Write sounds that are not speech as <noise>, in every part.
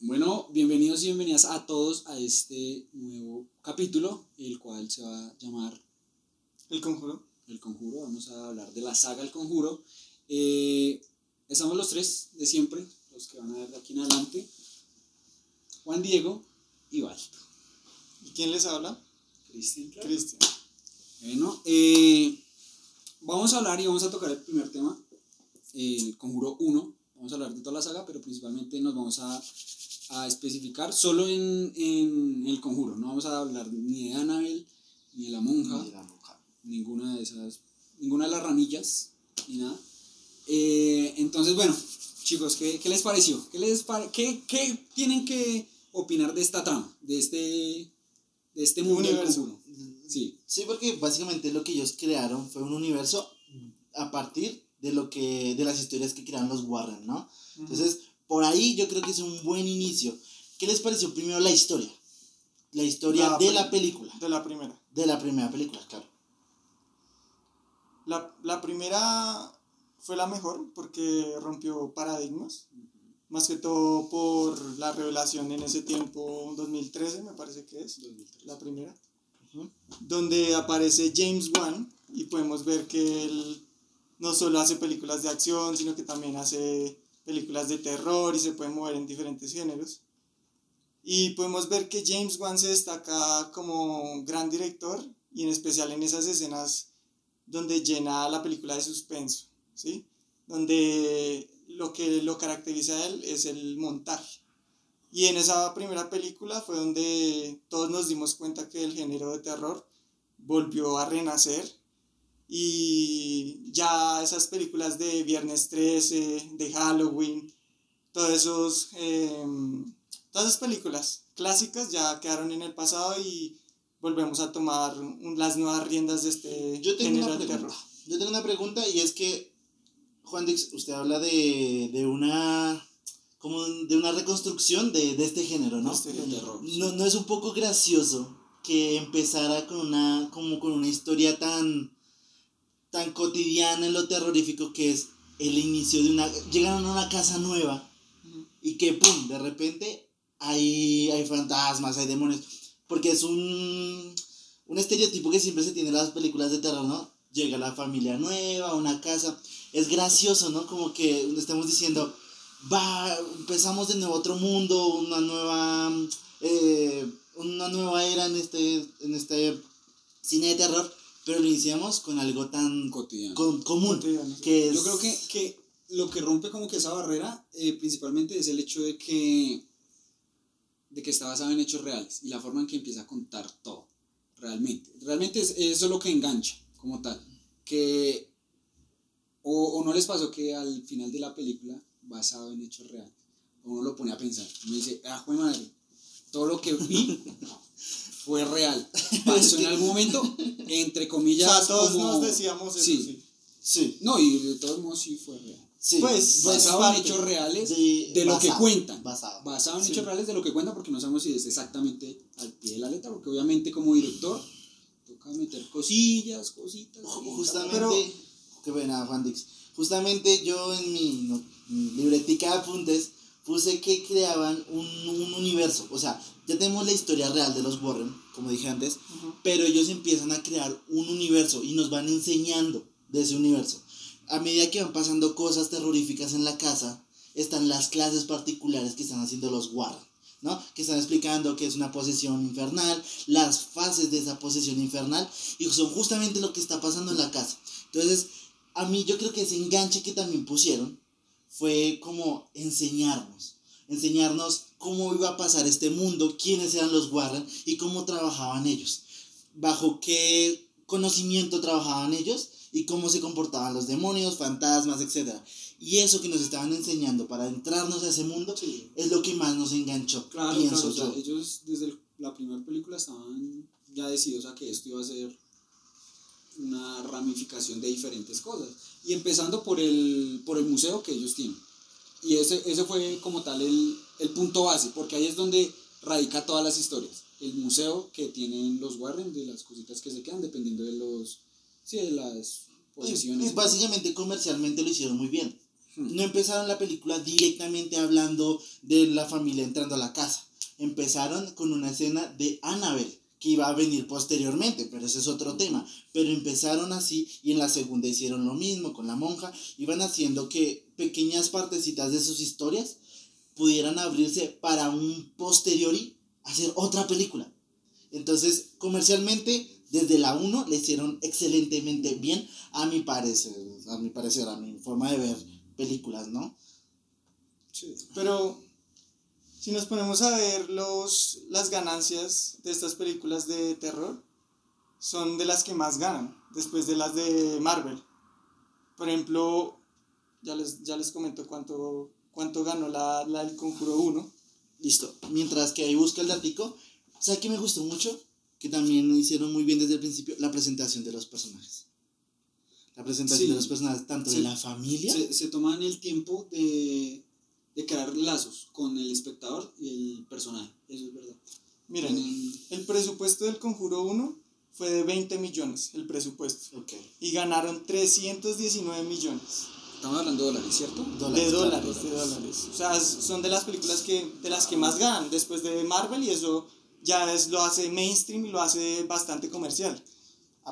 Bueno, bienvenidos y bienvenidas a todos a este nuevo capítulo, el cual se va a llamar El conjuro. El Conjuro. Vamos a hablar de la saga El Conjuro. Eh, estamos los tres de siempre, los que van a ver de aquí en adelante. Juan Diego y Balto. ¿Y quién les habla? Cristian. claro. Cristian. Bueno, eh, vamos a hablar y vamos a tocar el primer tema, el Conjuro 1. Vamos a hablar de toda la saga, pero principalmente nos vamos a, a especificar solo en, en el Conjuro. No vamos a hablar ni de Annabelle, ni de la monja, Y la monja. ninguna de esas, ninguna de las ramillas, ni nada. Eh, entonces, bueno, chicos, ¿qué, qué les pareció? ¿Qué, les pare- qué, qué tienen que opinar de esta trama, de este, de este mundo del Universo. Conjuro? Sí. Sí, porque básicamente lo que ellos crearon fue un universo a partir de lo que de las historias que crearon los Warren, ¿no? Entonces, por ahí yo creo que es un buen inicio. ¿Qué les pareció primero la historia? La historia La de la película, De la primera. de la primera película, claro. La, la primera fue la mejor porque rompió paradigmas. Más que todo por la revelación en ese tiempo, 2013 me parece que es, la primera. Donde aparece James Wan y podemos ver que él no solo hace películas de acción, sino que también hace películas de terror y se puede mover en diferentes géneros. Y podemos ver que James Wan se destaca como gran director y en especial en esas escenas donde llena la película de suspenso, ¿sí? Donde lo que lo caracteriza a él es el montaje. Y en esa primera película fue donde todos nos dimos cuenta que el género de terror volvió a renacer y ya esas películas de Viernes 13, de Halloween, todos esos, em, todas esas películas clásicas ya quedaron en el pasado y volvemos a tomar un- las nuevas riendas de este Yo tengo género de terror. Yo tengo una pregunta y es que, Juan Dix, usted habla de, de una como de una reconstrucción de, de este género, ¿no? Este género. No, no es un poco gracioso que empezara con una, como con una historia tan, tan cotidiana en lo terrorífico que es el inicio de una... Llegaron a una casa nueva y que, ¡pum!, de repente hay, hay fantasmas, hay demonios. Porque es un, un estereotipo que siempre se tiene en las películas de terror, ¿no? Llega la familia nueva, una casa. Es gracioso, ¿no? Como que estamos diciendo, va, empezamos de nuevo otro mundo, una nueva, eh, una nueva era en este, en este cine de terror, pero lo iniciamos con algo tan Cotidiano. con- común, Cotidiano. que es... Yo creo que, que lo que rompe como que esa barrera eh, principalmente es el hecho de que, de que está basado en hechos reales y la forma en que empieza a contar todo, realmente. Realmente es, eso es lo que engancha como tal. Que, o, o no les pasó que al final de la película, basado en hechos reales, uno lo pone a pensar. Uno dice, ah, jue madre, todo lo que vi fue real. <laughs> Pasó en algún momento, entre O comillas, sea, todos como- nos decíamos eso, sí. sí. Sí, No, y de todos modos sí fue real. sí. Pues, basado en hechos reales de, de lo que cuentan. Basado. basado en Sí. hechos reales de lo que cuentan porque no sabemos si es exactamente al pie de la letra porque obviamente como director toca meter cosillas cositas sí, Justamente, Pero- qué buena, Juan Dix. Justamente yo en mi, no- mi libretica de apuntes puse que creaban un, un universo. O sea, ya tenemos la historia real de los Warren, como dije antes, Ujú. pero ellos empiezan a crear un universo y nos van enseñando de ese universo. A medida que van pasando cosas terroríficas en la casa, están las clases particulares que están haciendo los Warren, ¿no? Que están explicando que es una posesión infernal, las fases de esa posesión infernal, y son justamente lo que está pasando en la casa. Entonces, a mí yo creo que ese enganche que también pusieron fue como enseñarnos, enseñarnos cómo iba a pasar este mundo, quiénes eran los Warren y cómo trabajaban ellos, bajo qué conocimiento trabajaban ellos y cómo se comportaban los demonios, fantasmas, etc. Y eso que nos estaban enseñando para entrarnos a ese mundo Sí, es lo que más nos enganchó, claro, pienso claro, yo. ellos desde la primera película estaban ya decididos a que esto iba a ser una ramificación de diferentes cosas y empezando por el, por el museo que ellos tienen y ese, ese fue como tal el, el punto base porque ahí es donde radica todas las historias el museo que tienen los Warren de las cositas que se quedan dependiendo de los sí, de las Y, posesiones y básicamente comercialmente lo hicieron muy bien. no empezaron la película directamente hablando de la familia entrando a la casa. Empezaron con una escena de Annabelle, que iba a venir posteriormente, pero ese es otro tema. Pero empezaron así y en la segunda hicieron lo mismo con la monja. Iban haciendo que pequeñas partecitas de sus historias pudieran abrirse para un posteriori hacer otra película. Entonces, comercialmente, desde la 1 le hicieron excelentemente bien, a mi parecer, a mi parecer, a mi forma de ver películas, ¿no? Sí. Pero si nos ponemos a ver los, las ganancias de estas películas de terror, son de las que más ganan, después de las de Marvel. Por ejemplo, ya les, ya les comento cuánto, cuánto ganó la, la El Conjuro 1. Listo. Mientras que ahí busca el datico, ¿sabes qué me gustó mucho? Que también hicieron muy bien desde el principio la presentación de los personajes. La presentación Sí. de los personajes, tanto de la familia. Se, se toman el tiempo de, de crear lazos con el espectador y el personaje. Eso es verdad. Miren, Tienen- el presupuesto del Conjuro 1 fue de 20 millones, el presupuesto. Ok. Y ganaron 319 millones Estamos hablando de dólares, ¿cierto? Dólares, de claro, dólares, de dólares. O sea, son de las películas que, de las que más ganan después de Marvel y eso ya es, lo hace mainstream y lo hace bastante comercial.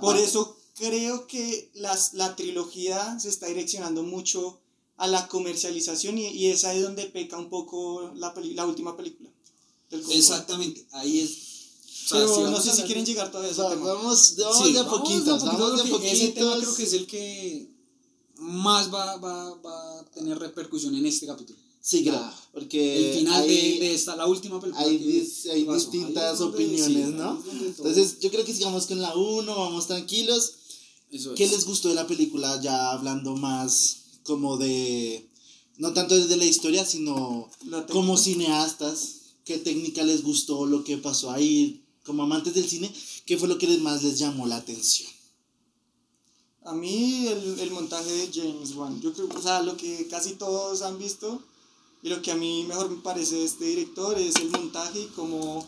Por Aparte- eso creo que las, la trilogía se está direccionando mucho a la comercialización y, y es ahí donde peca un poco la, peli- la última película. del. Exactamente, ahí es. o sea, Pero si no sé si quieren llegar todavía a ese tema. vamos, vamos Sí, de a poquitos, vamos de a poquito, porque Ese tema poquitos. creo que es el que más va, va, va a tener repercusión en este capítulo. Sí, creo. La- Porque el final hay, de, de esta, la última película. hay, que dis- hay distintas donde- opiniones, sí, ¿no? Entonces, yo creo que sigamos con la 1, vamos tranquilos. Eso ¿Qué es. les gustó de la película? Ya hablando más como de. No tanto desde la historia, sino La como cineastas. ¿Qué técnica les gustó? Lo que pasó ahí. Como amantes del cine, ¿qué fue lo que más les llamó la atención? A mí el, el montaje de James Wan, yo creo, o sea, lo que casi todos han visto y lo que a mí mejor me parece de este director es el montaje y como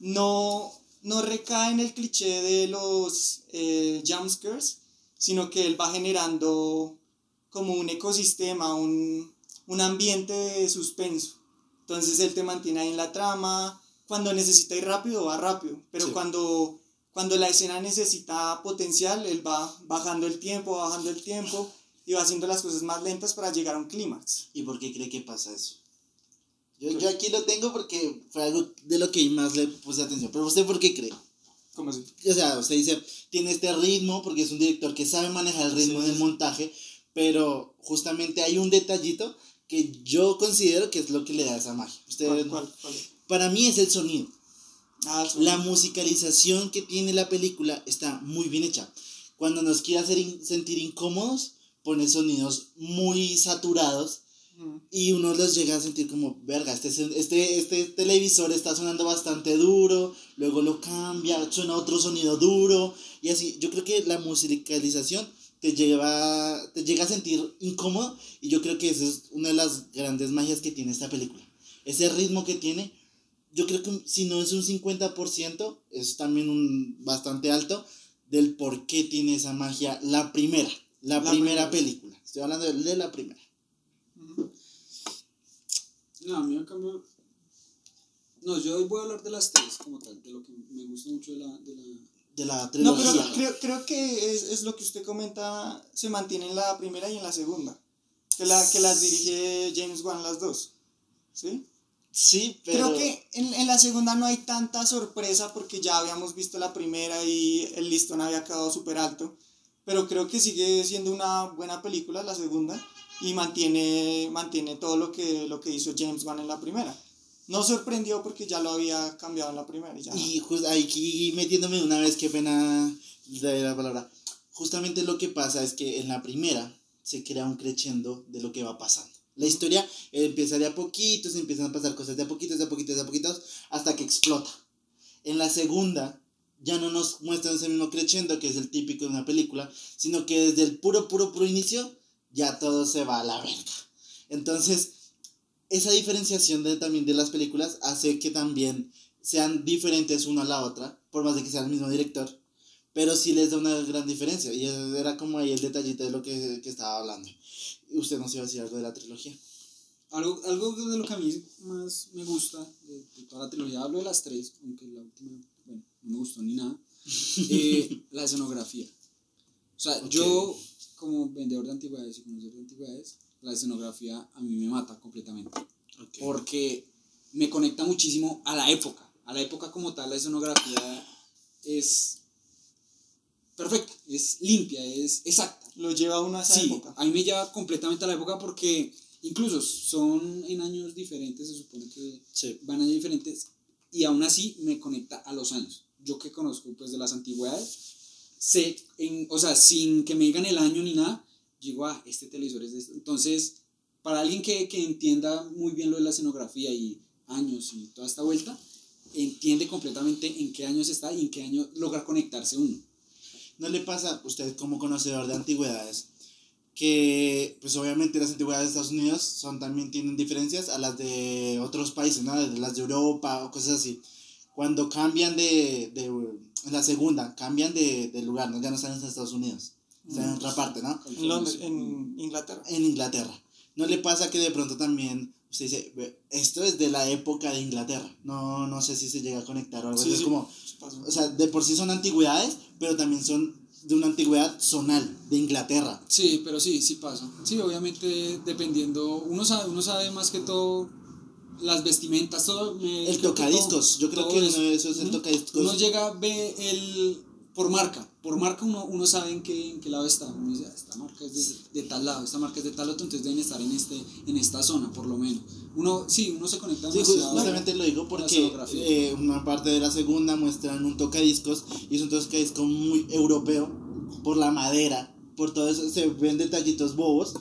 no, no recae en el cliché de los eh, jumpscares, sino que él va generando como un ecosistema, un, un ambiente de suspenso. Entonces él te mantiene ahí en la trama, cuando necesita ir rápido va rápido, pero Sí. cuando, cuando la escena necesita potencial, él va bajando el tiempo, bajando el tiempo y va haciendo las cosas más lentas para llegar a un clímax. ¿Y por qué cree que pasa eso? Yo, yo aquí lo tengo porque fue algo de lo que más le puse atención. Pero usted, ¿por qué cree? ¿Cómo así? O sea, usted dice, tiene este ritmo porque es un director que sabe manejar el ritmo Sí, del sí. montaje, pero justamente hay un detallito que yo considero que es lo que le da esa magia. Usted, ¿Cuál, cuál, cuál? Para mí es el sonido. Ah, son- La musicalización que tiene la película está muy bien hecha. Cuando nos quiere hacer in- sentir incómodos, pone sonidos muy saturados Mm. y uno los llega a sentir como, verga, este, este, este televisor está sonando bastante duro, luego lo cambia, suena otro sonido duro, y así, yo creo que la musicalización te lleva, te llega a sentir incómodo, y yo creo que esa es una de las grandes magias que tiene esta película. Ese ritmo que tiene, yo creo que si no es un 50%, es también un bastante alto del por qué tiene esa magia la primera, la, La primera primera. película. Estoy hablando de- de la primera. No, a mí cambio. No, yo hoy voy a hablar de las tres como tal, de lo que me gusta mucho de la. De la de la No, trilogía. pero creo, creo que es, es lo que usted comenta, se mantiene en la primera y en la segunda. Que, la, que las dirige James Wan las dos. ¿Sí? Sí, pero Creo que en, en la segunda no hay tanta sorpresa porque ya habíamos visto la primera y el listón había quedado súper alto. Pero creo que sigue siendo una buena película la segunda y mantiene, mantiene todo lo que, lo que hizo James Wan en la primera. No sorprendió porque ya lo había cambiado en la primera y ya. y just, aquí metiéndome una vez, qué pena de la palabra. Justamente lo que pasa es que en la primera se crea un crescendo de lo que va pasando. La historia empieza de a poquitos, empiezan a pasar cosas de a poquitos, de a poquitos, de a poquitos, hasta que explota. En la segunda ya no nos muestran ese mismo crescendo que es el típico de una película, sino que desde el puro, puro, puro inicio ya todo se va a la verga. Entonces, esa diferenciación de, también de las películas hace que también sean diferentes una a la otra, por más de que sea el mismo director, pero sí les da una gran diferencia. Y era como ahí el detallito de lo que, que estaba hablando. Usted nos iba a decir algo de la trilogía. Algo, algo de lo que a mí más me gusta de, toda la trilogía, hablo de las tres, aunque la última, bueno, no me gustó ni nada, <laughs> eh, la escenografía. O sea, yo como vendedor de antigüedades y conocedor de antigüedades, la escenografía a mí me mata completamente. Porque me conecta muchísimo a la época. A la época como tal, la escenografía es perfecta, es limpia, es exacta. Lo lleva a una sí, época. A mí me lleva completamente a la época porque incluso son en años diferentes, se supone que van a años diferentes, y aún así me conecta a los años. Yo que conozco pues de las antigüedades, sé, en, o sea, sin que me digan el año ni nada, digo, ah, este televisor es de esto. Entonces, para alguien que, que entienda muy bien lo de la escenografía y años y toda esta vuelta, entiende completamente en qué años está y en qué año logra conectarse uno. ¿No le pasa, usted como conocedor de antigüedades, que pues obviamente las antigüedades de Estados Unidos son, también tienen diferencias a las de otros países, ¿no? las de Europa o cosas así? Cuando cambian de, de la segunda, cambian de, de lugar, ¿no? ya no están en Estados Unidos, están en otra parte, ¿no? En Londres, en Inglaterra. En Inglaterra. ¿No le pasa que de pronto también usted dice, esto es de la época de Inglaterra? No, no sé si se llega a conectar o algo así. es como, o sea, de por sí son antigüedades, pero también son de una antigüedad zonal, de Inglaterra. Sí, pero sí, sí pasa. Sí, obviamente dependiendo, uno sabe, uno sabe más que todo las vestimentas, todo. el tocadiscos, yo creo que eso es el tocadiscos. Uno llega, ve el, por marca, por marca uno, uno sabe en qué, en qué lado está. Uno dice, ah, esta marca es de, de, tal lado, esta marca es de tal otro, entonces deben estar en, este, en esta zona, por lo menos. Uno, sí, uno se conecta sí, justamente lo digo porque eh, una parte de la segunda muestran un tocadiscos y es un tocadiscos muy europeo por la madera, por todo eso, se ven detallitos bobos,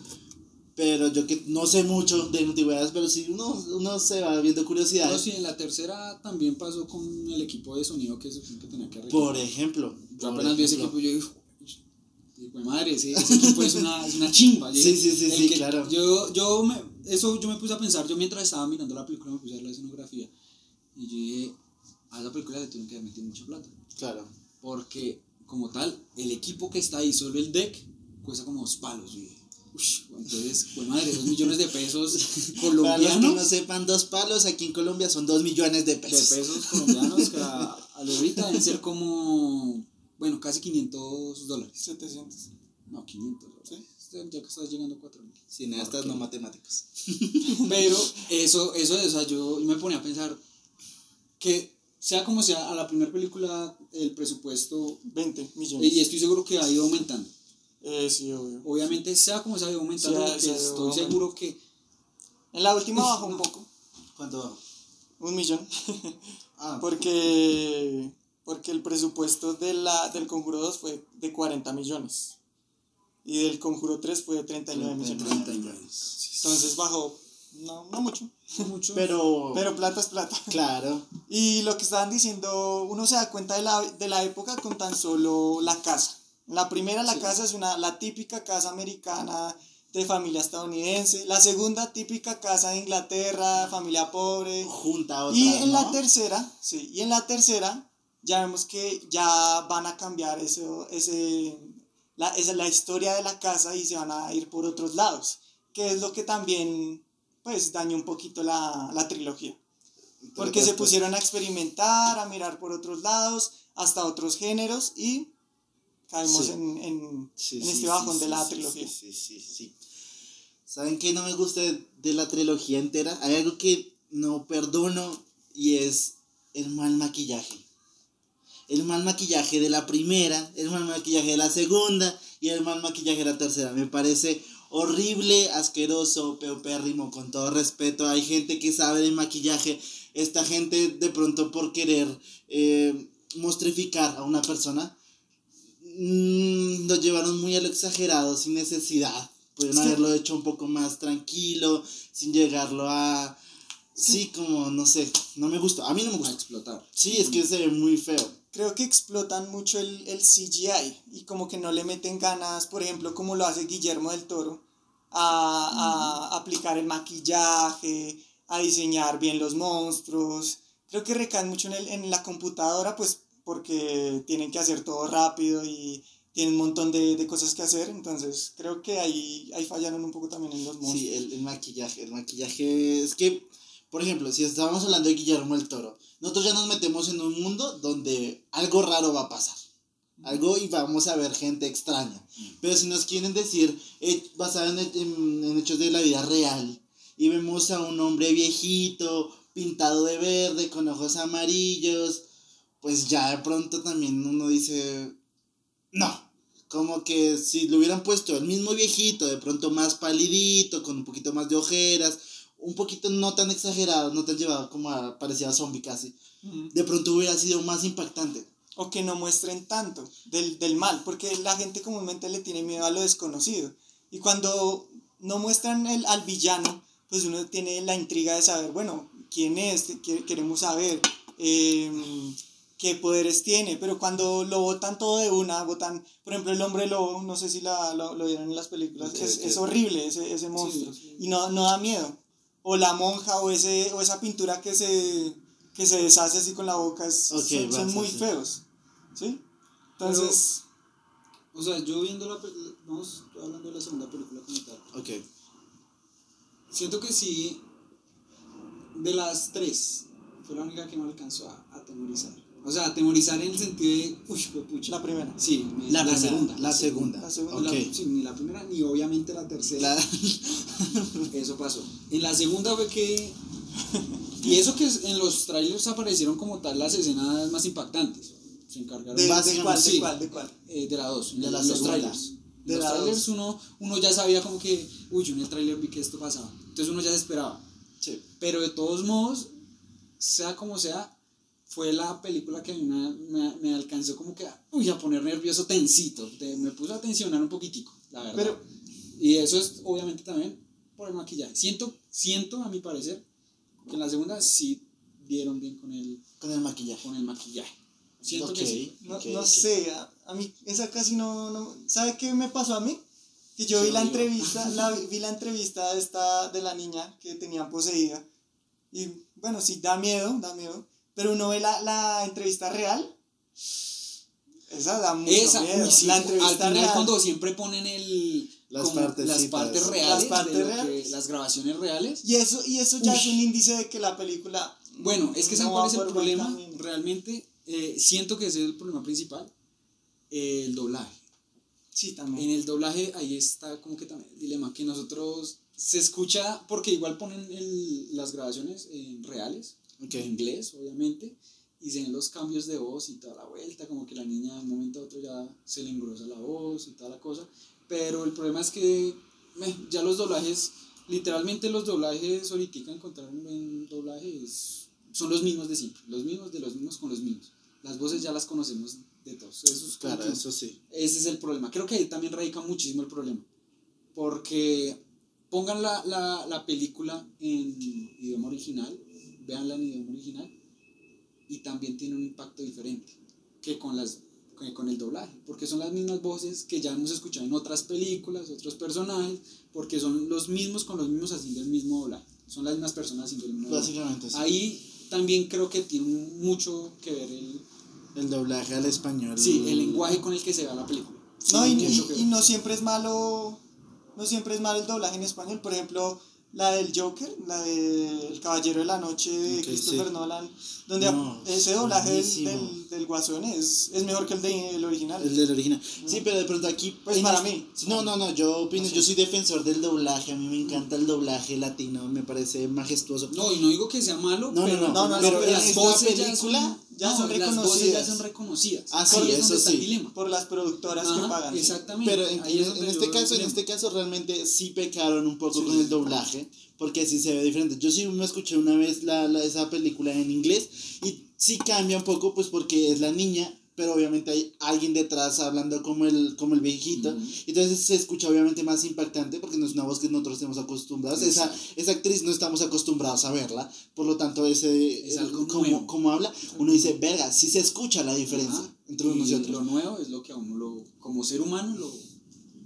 pero yo que no sé mucho de antigüedades, pero sí uno, uno se va viendo curiosidades. Pero sí, en la tercera también pasó con el equipo de sonido que, que tenía que arreglar. Por ejemplo. Yo apenas vi ese equipo, yo digo, madre, ese, ese equipo es una, es una chimba. sí, sí, sí, sí, claro. Yo, yo me, eso yo me puse a pensar, yo mientras estaba mirando la película me puse a ver la escenografía y yo dije, a esa película le tienen que meter mucha plata. Claro. Porque, como tal, el equipo que está ahí, solo el deck, cuesta como dos palos. Entonces, pues madre, dos millones de pesos colombianos. <laughs> Para los que no sepan, dos palos aquí en Colombia son dos millones de pesos. De pesos colombianos que a, a ahorita deben ser como, bueno, casi 500 dólares. 700. No, 500 ¿Sí? Ya que estás llegando a 4 mil. Cineastas no matemáticos. <laughs> Pero eso, eso, o sea, yo me ponía a pensar que sea como sea, a la primera película el presupuesto... 20 millones. Y estoy seguro que ha ido aumentando. Eh, sí, obvio. Obviamente, sea como se ha aumentado, estoy seguro que. En la última bajó un poco. ¿Cuánto bajó? Un millón. <laughs> ah. Porque, porque el presupuesto de la, del Conjuro 2 fue de 40 millones. Y del Conjuro 3 fue de 39 millones. 30 millones. Entonces bajó, no, no mucho. No mucho. Pero, pero plata es plata. Claro. Y lo que estaban diciendo, uno se da cuenta de la, de la época con tan solo la casa. La primera, la casa es una, la típica casa americana de familia estadounidense. La segunda, típica casa de Inglaterra, familia pobre. Junta otra, Y en la tercera, sí, y en la tercera ya vemos que ya van a cambiar eso, ese, la, esa, la historia de la casa y se van a ir por otros lados, que es lo que también pues dañó un poquito la, la trilogía. Porque se pusieron a experimentar, a mirar por otros lados, hasta otros géneros y caemos en, en, este bajón de la trilogía. Sí, sí, sí. ¿Saben qué no me gusta de, la trilogía entera? Hay algo que no perdono y es el mal maquillaje. El mal maquillaje de la primera, el mal maquillaje de la segunda y el mal maquillaje de la tercera. Me parece horrible, asqueroso, peopérrimo, con todo respeto. Hay gente que sabe de maquillaje. Esta gente de pronto por querer eh, mostrificar a una persona mmm, lo llevaron muy a lo exagerado, sin necesidad. Pueden haberlo hecho un poco más tranquilo, sin llegarlo a... Sí. como, no sé, no me gusta. A mí no me gusta. explotar. Sí, es que se ve muy feo. Creo que explotan mucho el, el CGI y como que no le meten ganas, por ejemplo, como lo hace Guillermo del Toro, a, a aplicar el maquillaje, a diseñar bien los monstruos. Creo que recaen mucho en, el, en la computadora, pues porque tienen que hacer todo rápido y tienen un montón de, de cosas que hacer, entonces creo que ahí, ahí fallaron un poco también en los monstruos. Sí, el, el maquillaje, el maquillaje es que, por ejemplo, si estábamos hablando de Guillermo el Toro, nosotros ya nos metemos en un mundo donde algo raro va a pasar. Algo y vamos a ver gente extraña. Pero si nos quieren decir, eh, basado en, en- en hechos de la vida real, y vemos a un hombre viejito, pintado de verde, con ojos amarillos, pues ya de pronto también uno dice, no. Como que si le hubieran puesto el mismo viejito, de pronto más palidito, con un poquito más de ojeras, un poquito no tan exagerado, no tan llevado como a, parecía zombie casi, de pronto hubiera sido más impactante. o que no muestren tanto del, del mal, porque la gente comúnmente le tiene miedo a lo desconocido. Y cuando no muestran el, al villano, pues uno tiene la intriga de saber, bueno, quién es, queremos saber em, qué poderes tiene, pero cuando lo botan todo de una, botan, por ejemplo, el hombre lobo, no sé si la, lo, lo vieron en las películas, Ok, es, ok. es horrible ese, ese monstruo, sí. y no, no da miedo. O la monja, o, ese, o esa pintura que se, que se deshace así con la boca, es- Ok, son, son muy sí. feos. ¿Sí? Entonces, O sea, yo viendo la... Vamos hablando de la segunda película como tal. Ok. Siento que sí, de las tres, fue la única que me alcanzó a atemorizar. O sea, atemorizar en el sentido de, uy, pucha. la primera. Sí, La, la, segunda. La segunda. La segunda. La- Ok. sí, ni la primera ni obviamente la tercera. La- <laughs> Eso pasó. En la segunda fue que. Y eso que en los trailers aparecieron como tal las escenas más impactantes. Se encargaron ¿De, de Básicamente, cuál? ¿De sí. cuál? ¿De cuál? eh, de la 2. De la los segunda. trailers. De los la trailers dos. uno, uno ya sabía como que, uy, yo en el trailer vi que esto pasaba. Entonces uno ya se esperaba. Sí. Pero de todos modos, sea como sea, fue la película que a mí me, me, me alcanzó como que uy, a poner nervioso tensito. Te- me puso a tensionar un poquitico, la verdad. Pero, y eso es obviamente también por el maquillaje. Siento, siento a mi parecer, que en la segunda sí dieron bien con el, Con el maquillaje. con el maquillaje. Siento Ok, que sí. no, ok, no ok. sé, a, a mí esa casi no, no... ¿Sabe qué me pasó a mí? Que yo vi Se la entrevista, <laughs> la, vi la entrevista de esta, de la niña que tenían poseída. Y bueno, sí, da miedo, da miedo. Pero uno ve la, la entrevista real. Esa da mucho Esa, miedo. uy, sí, la al entrevista final real. cuando siempre ponen el... Las como partecitas. las partes Las reales, partes de lo que- reales. las grabaciones reales. Y eso, y eso ya Uy. es un índice de que la película... Bueno, es que ¿saben no cuál va es el problema? camino. Realmente, eh, siento que ese es el problema principal, eh, el doblaje. Sí, En también. el doblaje ahí está como que también el dilema, que nosotros se escucha, porque igual ponen el- las grabaciones en reales, Ok. en inglés obviamente, y se ven los cambios de voz y toda la vuelta, como que la niña de un momento a otro ya se le engrosa la voz y toda la cosa, pero el problema es que meh, ya los doblajes, literalmente los doblajes ahorita encontrar un buen doblaje es- son los mismos de siempre, los mismos de los mismos con los mismos. Las voces ya las conocemos de todos. Eso es Claro, que- eso sí. ese es el problema. Creo que ahí también radica muchísimo el problema. Porque pongan la, la, la película en idioma original, véanla en idioma original, y también tiene un impacto diferente que con, las, que con el doblaje. Porque son las mismas voces que ya hemos escuchado en otras películas, otros personajes, porque son los mismos con los mismos haciendo el mismo doblaje. Son las mismas personas haciendo el mismo doblaje. Básicamente sí. Ahí también creo que tiene mucho que ver el, El doblaje al español. sí, el lenguaje con el que se ve la película. No, y, y- y no siempre es malo, no siempre es malo el doblaje en español. Por ejemplo, la del Joker, la de El Caballero de la Noche de Christopher sí. Nolan, donde No, ese doblaje del, del, del Guasón es, es mejor que el del original. El del original. Sí, pero de pronto aquí. Pues para este- mí. No, no, no. Yo opino. No sé. Yo soy defensor del doblaje. A mí me encanta el doblaje latino. Me parece majestuoso. No, y no digo que sea malo, No, no, pero, no, no, no, pero en esta voces película ya no, son Las voces ya reconocidas. son reconocidas. Ah, sí, Ahí es eso está sí. el dilema. Por las productoras que Ajá, pagan. sí. Exactamente. Pero en, es en- en este caso, en este caso realmente sí pecaron un poco Sí, con el doblaje, porque sí se ve diferente. Yo sí me escuché una vez la, la- esa película en inglés y sí cambia un poco, pues porque es la niña, pero obviamente hay alguien detrás hablando como el, como el viejito. Entonces se escucha obviamente más impactante porque no es una voz que nosotros estemos acostumbrados. Esa, Exacto. esa actriz no estamos acostumbrados a verla, por lo tanto ese, Es algo como, nuevo. como habla, uno dice, verga, sí se escucha la diferencia Ajá. entre unos y Y otros. Lo nuevo es lo que a uno lo, como ser humano lo,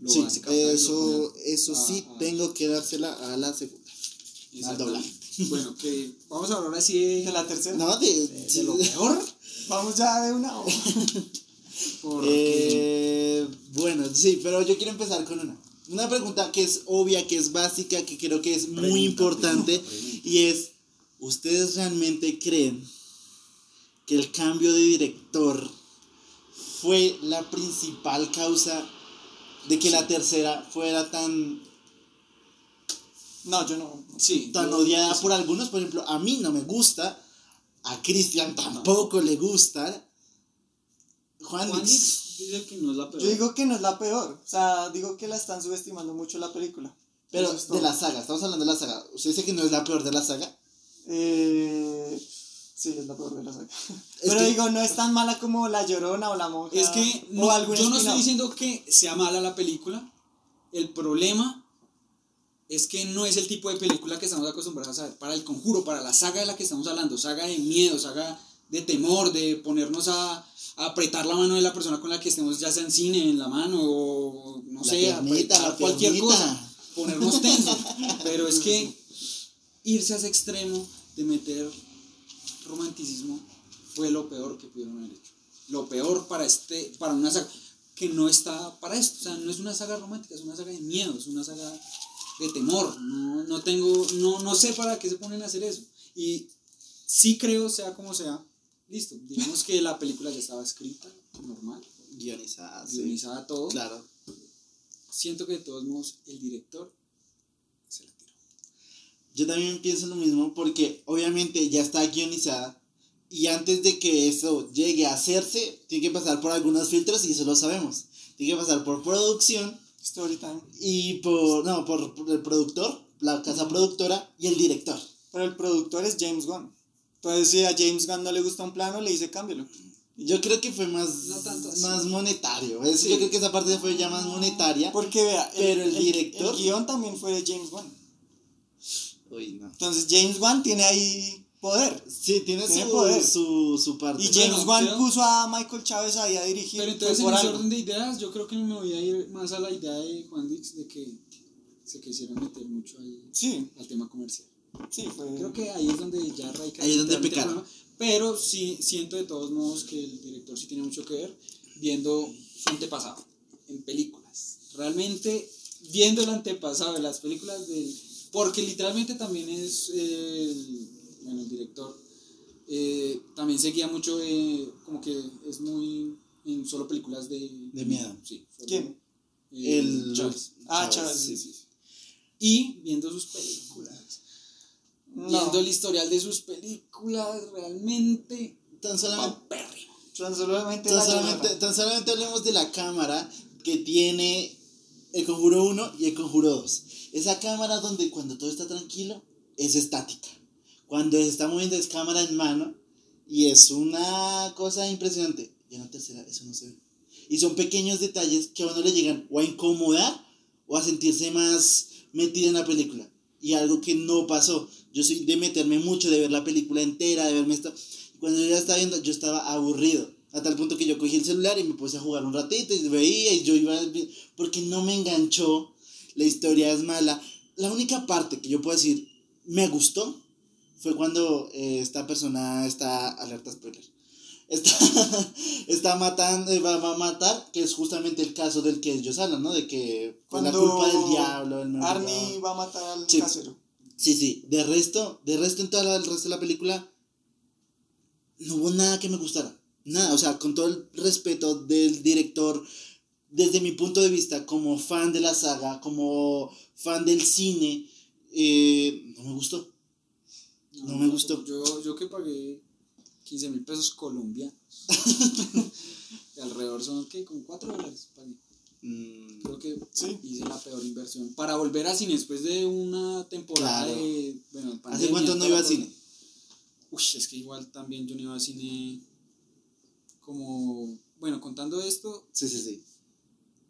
lo Sí, hace captar y lo eso, eso a- sí a- tengo que dársela a la segunda. Al doblaje. Bueno, que vamos a hablar así de, De la tercera. No, de, de- de lo peor. Vamos ya de una. <laughs> Eh, bueno, sí, pero yo quiero empezar con una. Una pregunta que es obvia, que es básica, que creo que es muy importante. <laughs> Y es, ¿ustedes realmente creen que el cambio de director fue la principal causa de que la tercera fuera tan, No, yo no. Sí, tan odiada por algunos? Por ejemplo, a mí no me gusta, a Cristian tampoco le gusta. Juan, Juan Dix, dice que no es la peor. Yo digo que no es la peor. O sea, digo que la están subestimando mucho la película. pero es de la saga, estamos hablando de la saga. ¿Usted dice que no es la peor de la saga? Eh, sí, es la peor de la saga. Es <laughs> Pero que- digo, no es tan mala como La Llorona o La Monja. Es que o no, yo no estoy diciendo que sea mala la película. El problema es que no es el tipo de película que estamos acostumbrados a ver para el conjuro, para la saga de la que estamos hablando, saga de miedo, saga de temor, de ponernos a, a apretar la mano de la persona con la que estemos, ya sea en cine, en la mano o no La sé, piernita, apretar cualquier piernita. cosa, ponernos tensos. Pero es que irse a ese extremo de meter romanticismo fue lo peor que pudieron haber hecho. Lo peor para este, para una saga que no está para esto. O sea, no es una saga romántica, es una saga de miedo, es una saga de temor. No, no tengo, no, no sé para qué se ponen a hacer eso. Y sí creo, sea como sea, listo. Digamos que la película ya estaba escrita, normal, Guionizada, sí. guionizada todo. Claro. Siento que de todos modos el director se la tiró. Yo también pienso lo mismo porque obviamente ya está guionizada y antes de que eso llegue a hacerse, tiene que pasar por algunos filtros y eso lo sabemos. Tiene que pasar por producción Storytime. y por, no, por, por el productor, la casa productora y el director. Pero el productor es James Gunn. Entonces, si a James Gunn no le gusta un plano, le dice cámbialo. Yo creo que fue más, No tanto así. más monetario. Es- Sí. Yo creo que esa parte fue ya más monetaria. Porque vea, Pero el director- El, guion también fue de James Wan. Uy, no. Entonces, James Wan tiene ahí poder. Sí, tiene, Tiene su, poder. su, su parte. Y James Wan puso a Michael Chávez ahí a dirigir. Pero entonces en ese orden de ideas, yo creo que me voy a ir más a la idea de Juan Dix de que se quisieran meter mucho al, Sí, al tema comercial. sí, fue. Creo que ahí es donde ya radica. Ahí es donde pecaron. Pero sí siento de todos modos que el director sí tiene mucho que ver viendo su antepasado en películas. Realmente viendo el antepasado de las películas del... Porque literalmente también es el, bueno, el director. eh, también seguía mucho de... Como que es muy... En solo películas de... De miedo. Sí. solo- ¿Quién? eh, El- Chávez. Ah, Chávez, Chávez. sí, Sí, sí. Y viendo sus películas. No, Viendo el historial de sus películas, realmente Tan solamente, tan solamente tan la solamente, tan solamente hablemos de la cámara que tiene el conjuro 1 y el conjuro 2. Esa cámara donde cuando todo está tranquilo es estática. Cuando se está moviendo es cámara en mano y es una cosa impresionante. Y en la tercera eso no se ve. Y son pequeños detalles que a uno le llegan o a incomodar o a sentirse más metido en la película. Y algo que no pasó. Yo soy de meterme mucho, de ver la película entera, de verme esto. Cuando yo ya estaba viendo, yo estaba aburrido. A tal punto que yo cogí el celular y me puse a jugar un ratito y veía y yo iba... Porque no me enganchó. La historia es mala. La única parte que yo puedo decir me gustó fue cuando eh, esta persona está... Alerta spoiler. Está, <laughs> está matando, eh, va, va a matar, que es justamente el caso del que ellos hablan, ¿no? De que fue la Cuando culpa del diablo. mercado. Arnie va a matar al Sí. casero. Sí, sí. De resto, de resto en todo el resto de la película, no hubo nada que me gustara. Nada, o sea, con todo el respeto del director, desde mi punto de vista, como fan de la saga, como fan del cine, eh, no me gustó. No me gustó. Yo, yo que pagué 15 mil pesos colombianos. <laughs> De alrededor son, ¿qué? Como 4 dólares pagué. Mm, Creo que Sí. hice la peor inversión. Para volver a cine después de una temporada Claro. de. Bueno, ¿Hace cuánto no iba al cine? Uy, es que igual también yo no iba al cine. Como. Bueno, contando esto, Sí, sí, sí.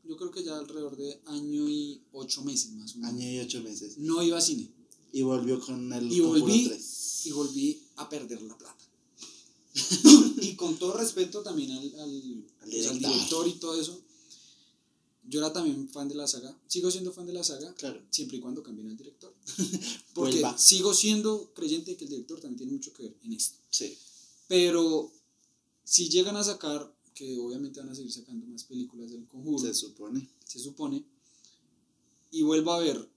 yo creo que ya alrededor de año y ocho meses más o menos. Año y ocho meses. No iba a cine. Y volvió con el Y volví, 3. y volví a perder la plata. <laughs> y con todo respeto también al, al, pues, al director. director y todo eso, yo era también fan de la saga, sigo siendo fan de la saga, Claro. siempre y cuando cambien al director. <laughs> <laughs> Porque Vuelva. sigo siendo creyente que el director también tiene mucho que ver en esto. Sí. Pero si llegan a sacar, que obviamente van a seguir sacando más películas del conjuro, Se supone. se supone, y vuelvo a ver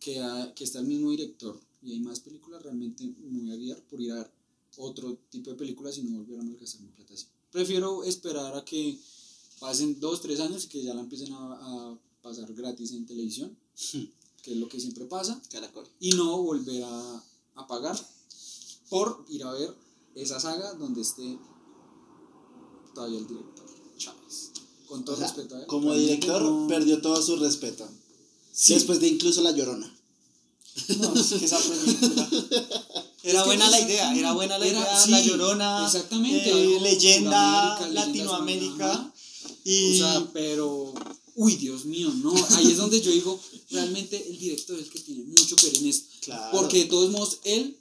que, ha- que está el mismo director y hay más películas, realmente me voy a guiar por ir a ver otro tipo de películas y no volver a malgastar mi plata así. Prefiero esperar a que pasen dos, tres años y que ya la empiecen a, a pasar gratis en televisión, <laughs> que es lo que siempre pasa, Caracol. y no volver a, a pagar por ir a ver esa saga donde esté todavía el director Chávez. Con todo O sea, respeto a él. como director no- perdió todo su respeto. Sí. Después de incluso La Llorona. No, es que esa película. Es Era que buena la es- idea, era buena la era- idea, sí, La Llorona, exactamente, eh, leyenda Latinoamérica. Y O sea, pero. Uy, Dios mío, no. Ahí es donde yo digo, realmente el director es el que tiene mucho que ver en esto. Claro. Porque de todos modos, él,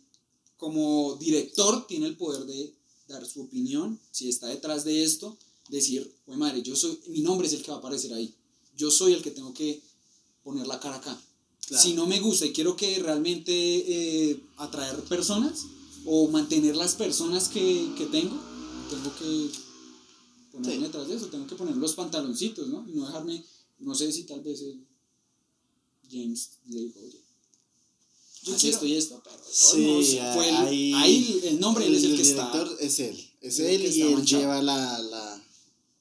como director, tiene el poder de dar su opinión, si está detrás de esto, decir, güey madre, yo soy, mi nombre es el que va a aparecer ahí. Yo soy el que tengo que poner la cara acá. Claro. Si no me gusta y quiero que realmente eh, atraer personas o mantener las personas que, que tengo, tengo que ponerme Sí. detrás de eso, tengo que poner los pantaloncitos, ¿no? Y no dejarme, no sé si tal vez el James le dijo, oye, Yo haz quiero- esto y esto, pero Sí, fue el- ahí, ahí el nombre, él es el que está. director es él. Es el él que y él manchado. lleva la, la,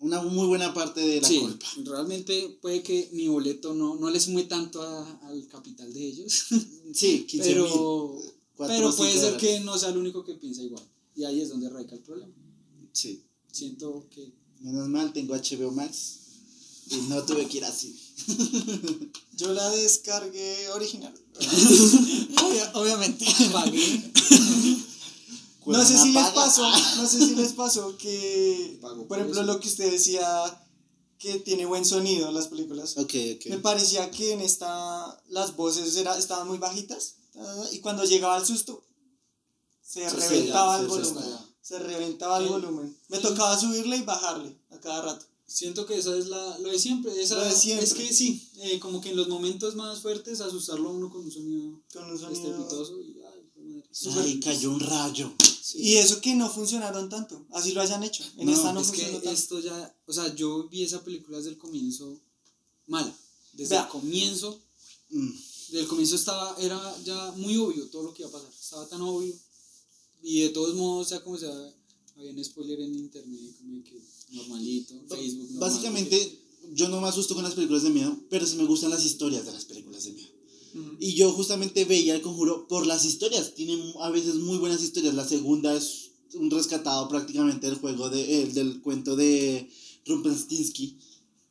una muy buena parte de la sí, culpa. realmente puede que mi boleto no, no le sume tanto a- al capital de ellos, <laughs> Sí, 15 pero, mil. cuatro pero puede ser que no sea el único que piensa igual. Y ahí es donde radica el problema. Sí. Siento que Menos mal, tengo HBO Max y no tuve que ir así. <laughs> yo la descargué original. <laughs> Obvia- obviamente. pagué, No sé si les Paga. pasó, no sé si les pasó que, <laughs> Pago por por ejemplo, eso. lo que usted decía, que tiene buen sonido las películas. Ok, Me parecía que en esta las voces era, estaban muy bajitas ah, y cuando llegaba el susto se Se reventaba se- el se- volumen. se- Se reventaba el volumen. Me tocaba subirle y bajarle a cada rato. siento que esa es la, lo de siempre. Esa, Lo de siempre. Es que sí, eh, como que en los momentos más fuertes asustarlo a uno con un sonido Con un sonido. estrepitoso y Ay, cayó un rayo. Sí. Y eso que no funcionaron tanto. Así lo hayan hecho. En No, esta no es funcionó que tanto. esto ya, o sea, yo vi esa película desde el comienzo mala. Desde Vea. el comienzo, Mm. desde el comienzo estaba, era ya muy obvio todo lo que iba a pasar. Estaba tan obvio. Y de todos modos, sea como sea, había un spoiler en internet, como que normalito, Facebook. normal, Básicamente, yo no me asusto con las películas de miedo, pero sí me gustan las historias de las películas de miedo. Y yo justamente veía el conjuro por las historias. Tienen a veces muy buenas historias. La segunda es un rescatado prácticamente del juego de, eh, del cuento de Rumpelstiltskin.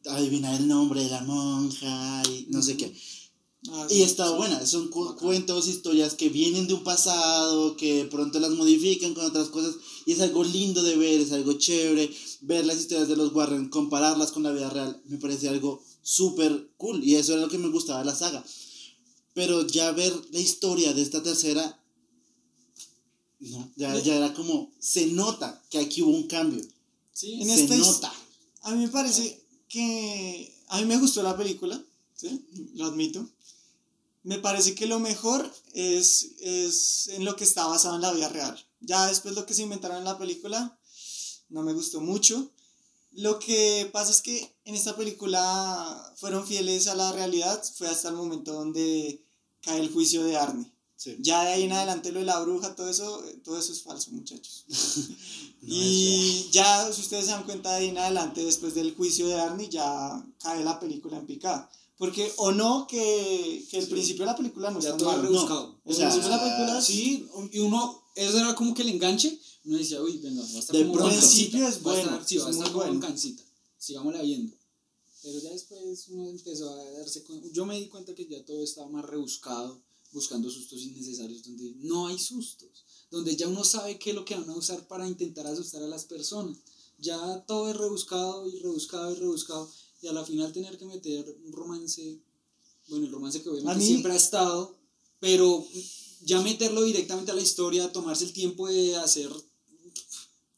Adivinar el nombre de la monja y no sé qué. Ah, Y sí. está buena, son cu- Bacán. cuentos, historias que vienen de un pasado, que pronto las modifican con otras cosas, y es algo lindo de ver, es algo chévere, ver las historias de los Warren, compararlas con la vida real, me parece algo súper cool, y eso era lo que me gustaba de la saga. Pero ya ver la historia de esta tercera, no, ya, ya era como, se nota que aquí hubo un cambio, Sí, En se esta nota. A mí me parece que. A mí me gustó la película, ¿sí? Lo admito. Me parece que lo mejor es, es en lo que está basado en la vida real. Ya después lo que se inventaron en la película no me gustó mucho. Lo que pasa es que en esta película fueron fieles a la realidad. Fue hasta el momento donde cae el juicio de Arnie. Sí. Ya de ahí en adelante lo de la bruja, todo eso, eh, todo eso es falso, muchachos. <laughs> No y ya, si ustedes se dan cuenta de ahí en adelante, después del juicio de Arnie, ya cae la película en picada. Porque, o no, que, que el principio de la película no ya está todo mal. rebuscado. o sea, El principio de la película Sí, y uno, eso era como que el enganche, uno decía, uy, venga, va a estar De como Principio es va a bueno, estar, sí, va a es estar muy como bueno. bacancita, sigámosla viendo. Pero ya después uno empezó a darse cuenta, yo me di cuenta que ya todo estaba más rebuscado, buscando sustos innecesarios, donde no hay sustos, donde ya uno sabe qué es lo que van a usar para intentar asustar a las personas. Ya todo es rebuscado y rebuscado y rebuscado, y a la final tener que meter un romance, bueno, el romance que obviamente mí- siempre ha estado, pero ya meterlo directamente a la historia, tomarse el tiempo de hacer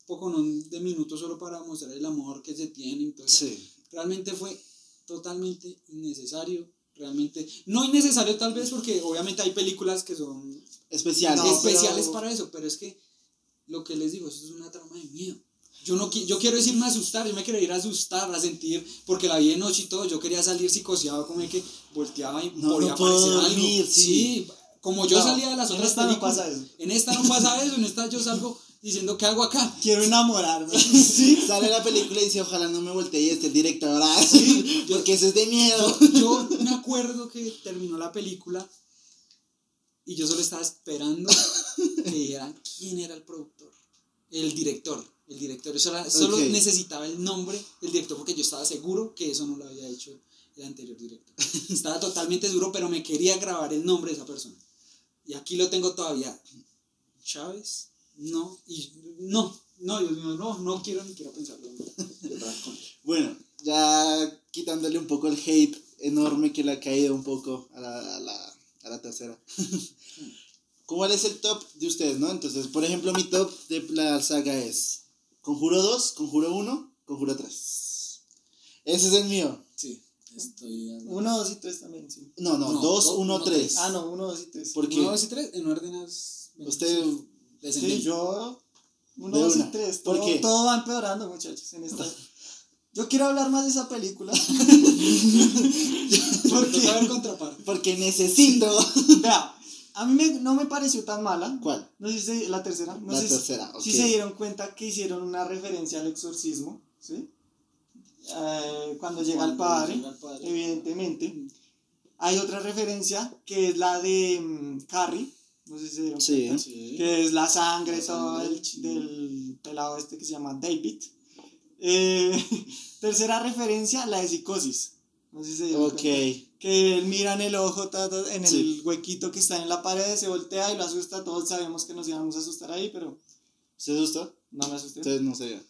poco no de minutos solo para mostrar el amor que se tienen, entonces Sí. Realmente fue totalmente innecesario, realmente. No innecesario tal vez porque obviamente hay películas que son Especial. No, especiales pero- para eso, pero es que lo que les digo, eso es una trama de miedo. Yo no yo quiero decirme asustar, yo me quería ir a asustar, a sentir, porque la vi de noche y todo, yo quería salir psicoseado como de que volteaba y No, podía no aparecer algo. dormir, sí. como yo No, salía de las otras películas. En esta no pasa eso, en esta yo salgo diciendo ¿qué hago acá? Quiero enamorarme. <laughs> Sale la película y dice, ojalá no me voltee y esté el director. <laughs> Sí, yo- porque eso es de miedo. Yo, yo me acuerdo que terminó la película y yo solo estaba esperando que dijeran quién era el productor, el director, el director. Era- solo Ok. necesitaba el nombre del director porque yo estaba seguro que eso no lo había hecho el anterior director. <laughs> Estaba totalmente seguro, pero me quería grabar el nombre de esa persona. Y aquí lo tengo todavía. Chávez, no, y no, no, Dios mío, no, no quiero ni quiero pensarlo. <laughs> Bueno, ya quitándole un poco el hate enorme que le ha caído un poco a la, a la, a la tercera. <laughs> ¿Cuál es el top de ustedes, no? Entonces, por ejemplo, mi top de la saga es Conjuro 2, Conjuro 1, Conjuro 3. Ese es el mío. Sí, estoy... Uno, dos y tres también, sí. No, no, No, 2, dos, 1, uno, 3. tres. Ah, no, uno, dos y tres. Porque Uno, dos y tres, en órdenes... usted sí, yo. Uno, dos una. y tres. ¿Por Todo, qué? todo va empeorando, muchachos, en esta. Yo quiero hablar más de esa película. <laughs> Porque. Porque necesito. Vea, a mí me- no me pareció tan mala. ¿Cuál? No sé si la tercera. No La sé si- tercera, si ok. se dieron cuenta que hicieron una referencia al exorcismo, ¿sí? Eh, cuando llega el Cuando padre, llega el padre. evidentemente. Hay otra referencia que es la de mm, Carrie. No sé si se dieron Sí. cuenta. Sí. que es la sangre, La todo sangre. el del pelado este que se llama David. Eh, <laughs> tercera referencia, la de psicosis. No sé si se dieron Ok. cuenta. Que él mira en el ojo, ta, ta, en el Sí. huequito que está en la pared, se voltea y lo asusta. Todos sabemos que nos íbamos a asustar ahí, pero ¿Se asustó? no me asusté. Ustedes no sabían.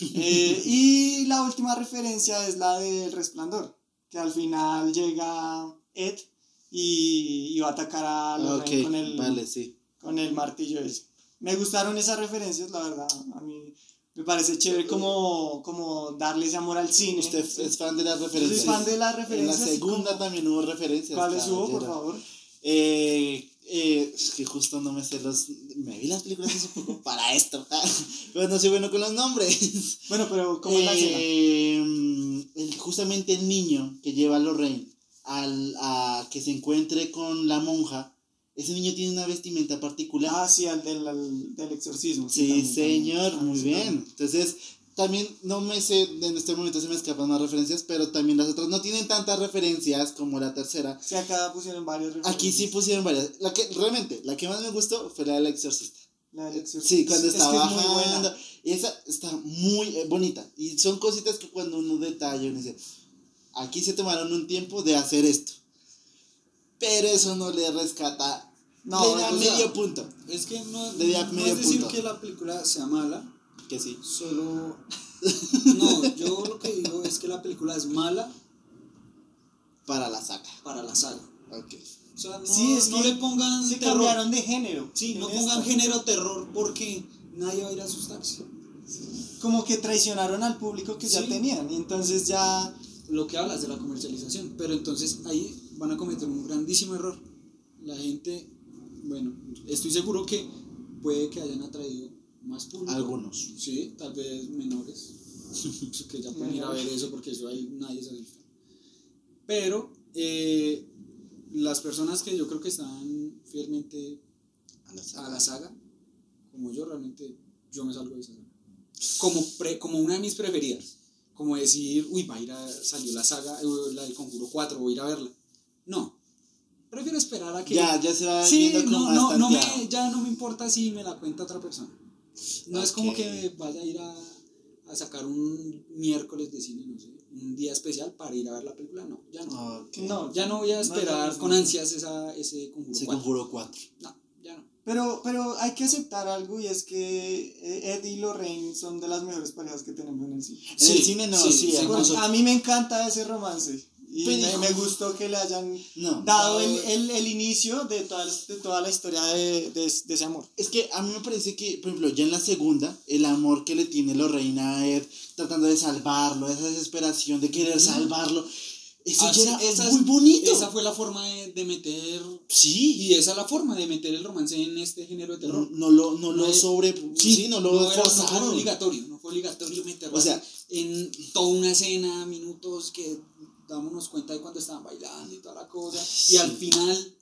Eh, <laughs> y la última referencia es la del resplandor, que al final llega Ed y, va a atacar a Lorraine Ok, con el, vale, sí. con el martillo ese. Me gustaron esas referencias, la verdad. A mí me parece chévere como, como darle ese amor al cine. Usted es fan de las referencias. soy fan de las En la referencias. segunda como- también hubo referencias. ¿Cuáles hubo, por favor? Eh, eh, es que justo no me sé los. Me vi las películas hace poco <laughs> para esto. <laughs> Pero no soy bueno con los nombres. Bueno, pero ¿cómo es la escena? Eh, el- justamente el niño que lleva a Lorraine al, a que se encuentre con la monja. Ese niño tiene una vestimenta particular. Ah, sí, al del, al del exorcismo. Sí, también, señor, también. muy Sí, bien. también. Entonces, también no me sé, en este momento se me escapan más referencias, pero también las otras no tienen tantas referencias como la tercera. Sí, acá pusieron varias referencias. Aquí sí pusieron varias. La que realmente, la que más me gustó fue la del exorcista. La del exorcismo. Sí, cuando Es estaba es bajando. Y esa está muy eh, bonita. Y son cositas que cuando uno detalla, uno dice, aquí se tomaron un tiempo de hacer esto. Pero eso no le rescata. No, le da sea, medio punto. Es que no, Le da no medio es decir punto. que la película sea mala, Que sí. solo... <laughs> No, yo lo que digo es que la película es mala Para la saca. para la saga. Ok. O sea, no, Sí, es no que le pongan Se terror. cambiaron de género. Sí, no pongan esta. género terror porque nadie va a ir a asustarse. Como que traicionaron al público que ya Sí. tenían. Y entonces ya. Lo que hablas de la comercialización, pero entonces ahí van a cometer un grandísimo error. La gente, bueno, estoy seguro que puede que hayan atraído más público. Algunos. Sí, tal vez menores. <laughs> Que ya pueden ir a ver eso porque eso ahí nadie se asusta. Pero eh, las personas que yo creo que están fielmente A la a saga. la saga, como yo realmente, yo me salgo de esa saga. Como, pre- como una de mis preferidas. Como decir, uy, va a ir a, salió la saga, eh, la del Conjuro 4, voy a ir a verla. No. Prefiero esperar a que... Ya, ya se va Sí, viendo como no, no, me, ya no me importa si me la cuenta otra persona. No es como que vaya a ir a, a sacar un miércoles de cine, no sé, un día especial para ir a ver la película. No, ya no. No, Ya no voy a esperar con ansias esa, ese Conjuro Se 4. conjuró cuatro. No, ya no. Pero, pero hay que aceptar algo y es que eh, Ed y Lorraine son de las mejores parejas que tenemos en el cine. En el cine no, sí, sí. Porque a mí me encanta ese romance. Y me, me gustó que le hayan No. dado el, el, el inicio de toda, de toda la historia de, de, de ese amor. Es que a mí me parece que, por ejemplo, ya en la segunda, el amor que le tiene Lorraine a Ed, tratando de salvarlo, esa desesperación de querer salvarlo, Ah, ya era sí, muy bonito. Esa fue la forma de, de meter. Sí. Y esa es la forma de meter el romance en este género de terror. no lo, no lo No es- sobre. Sí, no lo no era- no fue obligatorio, no fue obligatorio meterlo O sea- en toda una escena, minutos que dámonos cuenta de cuando estaban bailando y toda la cosa. Sí. Y al final,